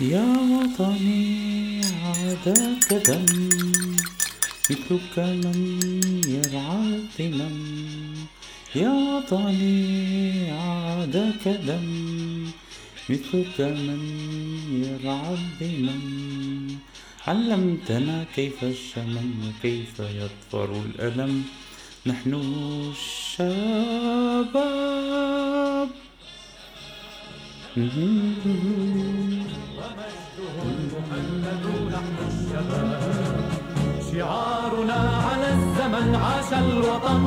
يا وطني عادك دم مثلك من يرعى الذمم يا وطني عادك دم مثلك من يرعى الذمم علمتنا كيف الشمم وكيف يظفر الألم. نحن الشباب. شعارنا على الزمن عاش الوطن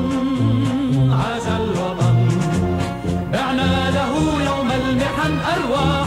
عاش الوطن. بعنا له يوم المحن أرواحنا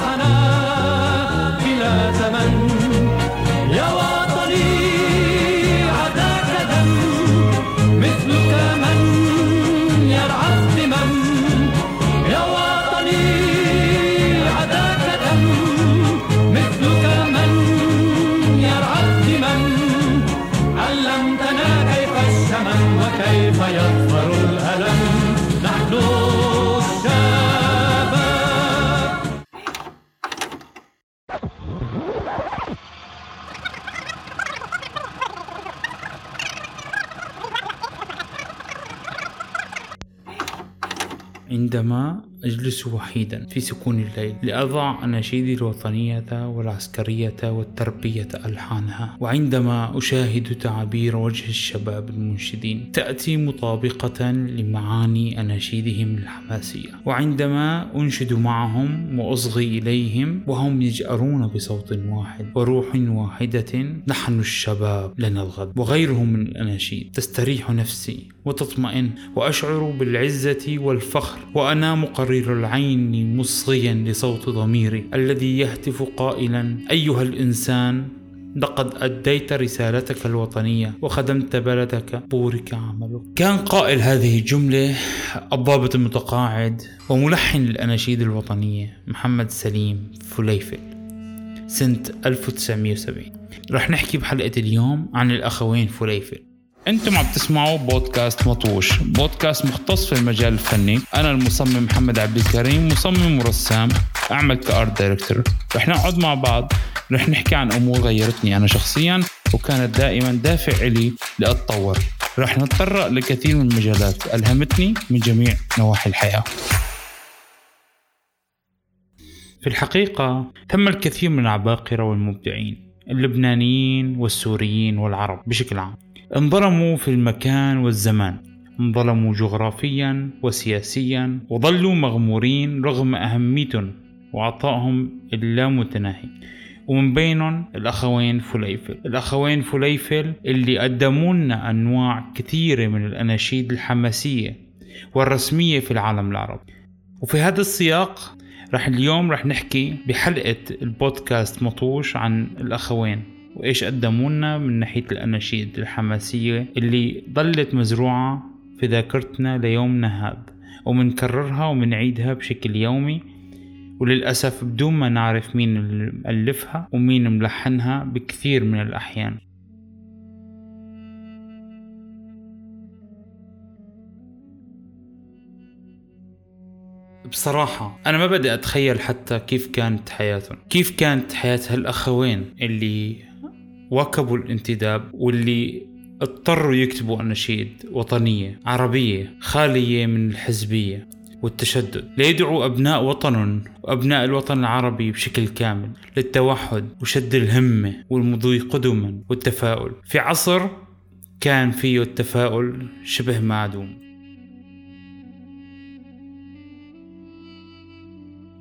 عندما أجلس وحيدا في سكون الليل لأضع أناشيدي الوطنية والعسكرية والتربية ألحانها. وعندما أشاهد تعابير وجه الشباب المنشدين تأتي مطابقة لمعاني أناشيدهم الحماسية. وعندما أنشد معهم وأصغي إليهم وهم يجأرون بصوت واحد وروح واحدة نحن الشباب لنا الغد. وغيرهم من الأناشيد تستريح نفسي وتطمئن وأشعر بالعزة والفخر وأنا قرير العين مصغيا لصوت ضميري الذي يهتف قائلا أيها الإنسان لقد أديت رسالتك الوطنية وخدمت بلدك بورك عملك. كان قائل هذه الجملة الضابط المتقاعد وملحن الأناشيد الوطنية محمد سليم فليفل سنة 1970 رح نحكي بحلقة اليوم عن الأخوين فليفل. أنتم عم تسمعوا بودكاست مطوش بودكاست مختص في المجال الفني. أنا المصمم محمد عبد الكريم مصمم ورسام أعمل كأرت دايركتور. رح نقعد مع بعض رح نحكي عن أمور غيرتني أنا شخصيا وكانت دائما دافع لي لأتطور. رح نتطرق لكثير من المجالات ألهمتني من جميع نواحي الحياة. في الحقيقة تم الكثير من العباقرة والمبدعين اللبنانيين والسوريين والعرب بشكل عام. انظلموا في المكان والزمان انظلموا جغرافيا وسياسيا وظلوا مغمورين رغم أهميتهم وعطائهم اللامتناهي ومن بينهم الأخوين فليفل. الأخوين فليفل اللي قدموا لنا أنواع كثيرة من الأناشيد الحماسية والرسمية في العالم العربي. وفي هذا السياق رح اليوم رح نحكي بحلقة البودكاست مطوش عن الأخوين. وإيش قدموا لنا من ناحية الأناشيد الحماسية اللي ظلت مزروعة في ذاكرتنا ليومنا هذا ومنكررها ومنعيدها بشكل يومي وللأسف بدون ما نعرف مين مؤلفها ومين ملحنها بكثير من الأحيان. بصراحة أنا ما بدي أتخيل حتى كيف كانت حياتهم كيف كانت حياة هالأخوين اللي واكبوا الانتداب واللي اضطروا يكتبوا أناشيد وطنية عربية خالية من الحزبية والتشدد. ليدعوا أبناء وطنهم وأبناء الوطن العربي بشكل كامل للتوحد وشد الهمة والمضي قدما والتفاؤل. في عصر كان فيه التفاؤل شبه معدوم.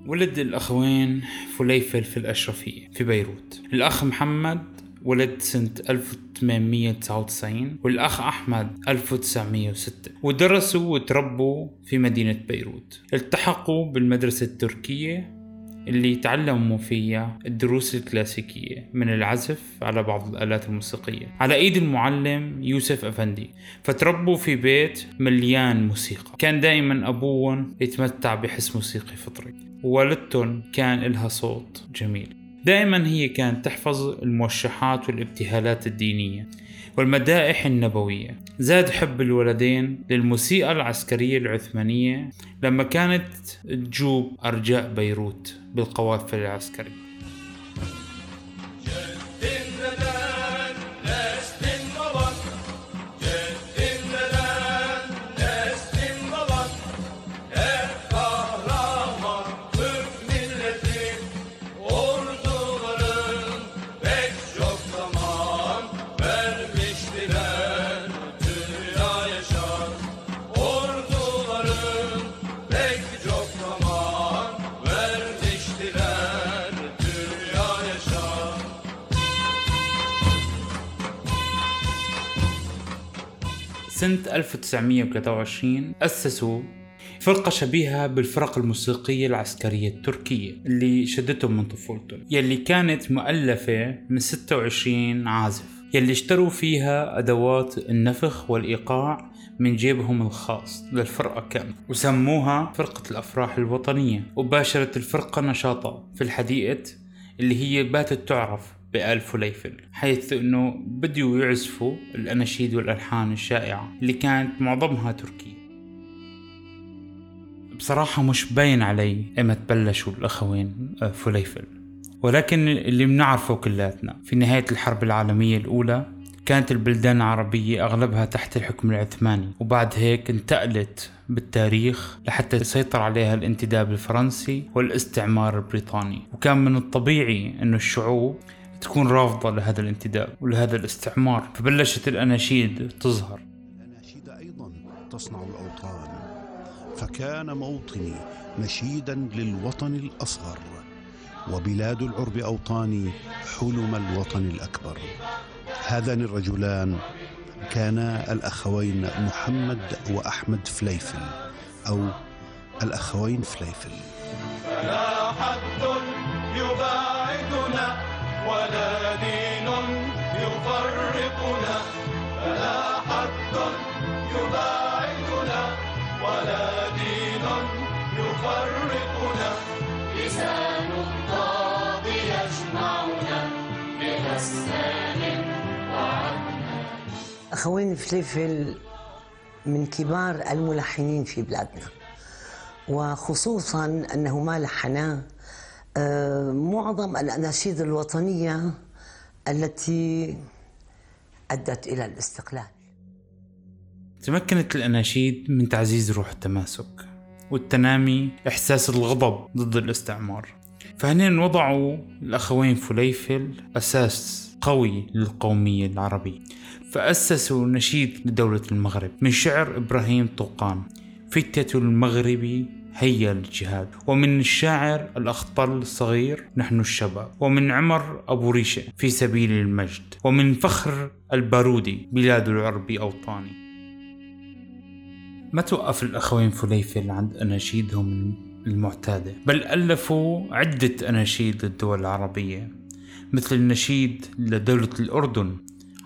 ولد الأخوين فليفل في الأشرفية في بيروت. الأخ محمد ولد سنة 1899 والأخ أحمد 1906 ودرسوا وتربوا في مدينة بيروت. التحقوا بالمدرسة التركية اللي تعلموا فيها الدروس الكلاسيكية من العزف على بعض الآلات الموسيقية. على إيد المعلم يوسف أفندي. فتربوا في بيت مليان موسيقى. كان دائما أبوهم يتمتع بحس موسيقي فطري. ووالدتهم كان إلها صوت جميل. دائما هي كانت تحفظ الموشحات والابتهالات الدينية والمدائح النبوية. زاد حب الولدين للموسيقى العسكرية العثمانية لما كانت تجوب أرجاء بيروت بالقوافل العسكرية. سنة 1923 أسسوا فرقة شبيهة بالفرق الموسيقية العسكرية التركية اللي شدتهم من طفولتهم يلي كانت مؤلفة من 26 عازف يلي اشتروا فيها أدوات النفخ والإيقاع من جيبهم الخاص للفرقة كاملة وسموها فرقة الأفراح الوطنية وباشرت الفرقة نشاطها في الحديقة اللي هي باتت تعرف بآل فليفل حيث أنه بدوا يعزفوا الأناشيد والألحان الشائعة اللي كانت معظمها تركية بصراحة مش باين علي ايمت بلشوا الأخوين آه، فليفل. ولكن اللي بنعرفه كلاتنا في نهاية الحرب العالمية الأولى كانت البلدان العربية أغلبها تحت الحكم العثماني وبعد هيك انتقلت بالتاريخ لحتى يسيطر عليها الانتداب الفرنسي والاستعمار البريطاني. وكان من الطبيعي أن الشعوب تكون رافضة لهذا الانتداب ولهذا الاستعمار. فبلشت الأناشيد تظهر. الأناشيد أيضا تصنع الأوطان. فكان موطني نشيدا للوطن الأصغر. وبلاد العرب أوطاني حلم الوطن الأكبر. هذان الرجلان كانا الأخوين محمد وأحمد فليفل أو الأخوين فليفل. ولا دين يفرقنا فلا حد يباعدنا ولا دين يفرقنا. لسان الضاد يجمعنا بأسنان وعدنا. أخوين فليفل من كبار الملحنين في بلادنا وخصوصا أنه ما لحنا آه، معظم الأناشيد الوطنية التي أدت إلى الاستقلال. تمكنت الأناشيد من تعزيز روح التماسك والتنامي إحساس الغضب ضد الاستعمار. فهنين وضعوا الأخوين فليفل أساس قوي للقومية العربية. فأسسوا نشيد لدولة المغرب من شعر إبراهيم طوقان فتية المغربي هيا للجهاد ومن الشاعر الأخطل الصغير نحن الشباب. ومن عمر أبو ريشة في سبيل المجد. ومن فخر البارودي بلاد العرب أوطاني. ما توقف الأخوين فليفل عند أناشيدهم المعتادة؟ بل ألفوا عدة أناشيد للدول العربية. مثل النشيد لدولة الأردن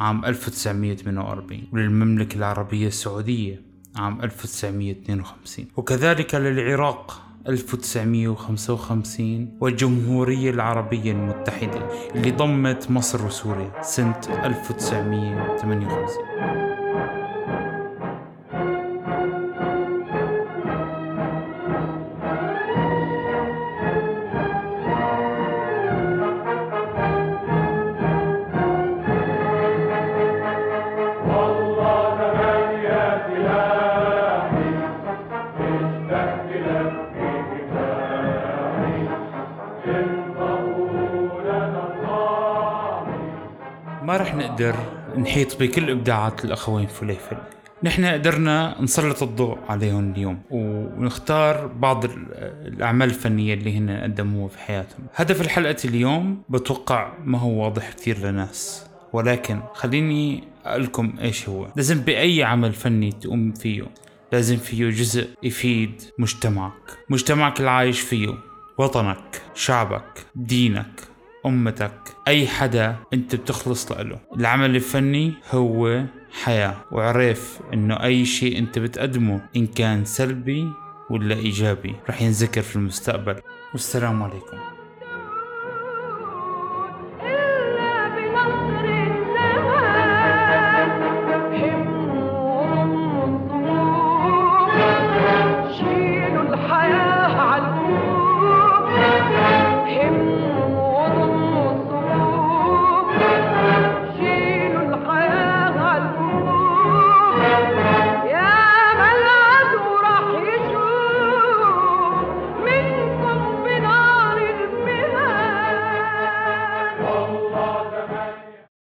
عام 1948 وللمملكة العربية السعودية عام 1952 وكذلك للعراق 1955 والجمهورية العربية المتحدة اللي ضمت مصر وسوريا سنة 1958 ما رح نقدر نحيط بكل إبداعات الأخوين فليفل. نحن قدرنا نسلط الضوء عليهم اليوم ونختار بعض ال- الأعمال الفنية اللي هن قدموها في حياتهم. هدف الحلقة اليوم بتوقع ما هو واضح كثير لناس ولكن خليني أقول لكم إيش هو. لازم بأي عمل فني تقوم فيه لازم فيه جزء يفيد مجتمعك. مجتمعك اللي عايش فيه وطنك شعبك دينك. أمتك أي حدا أنت بتخلص له. العمل الفني هو حياة. وعرف أنه أي شيء أنت بتقدمه إن كان سلبي ولا إيجابي رح ينذكر في المستقبل. والسلام عليكم.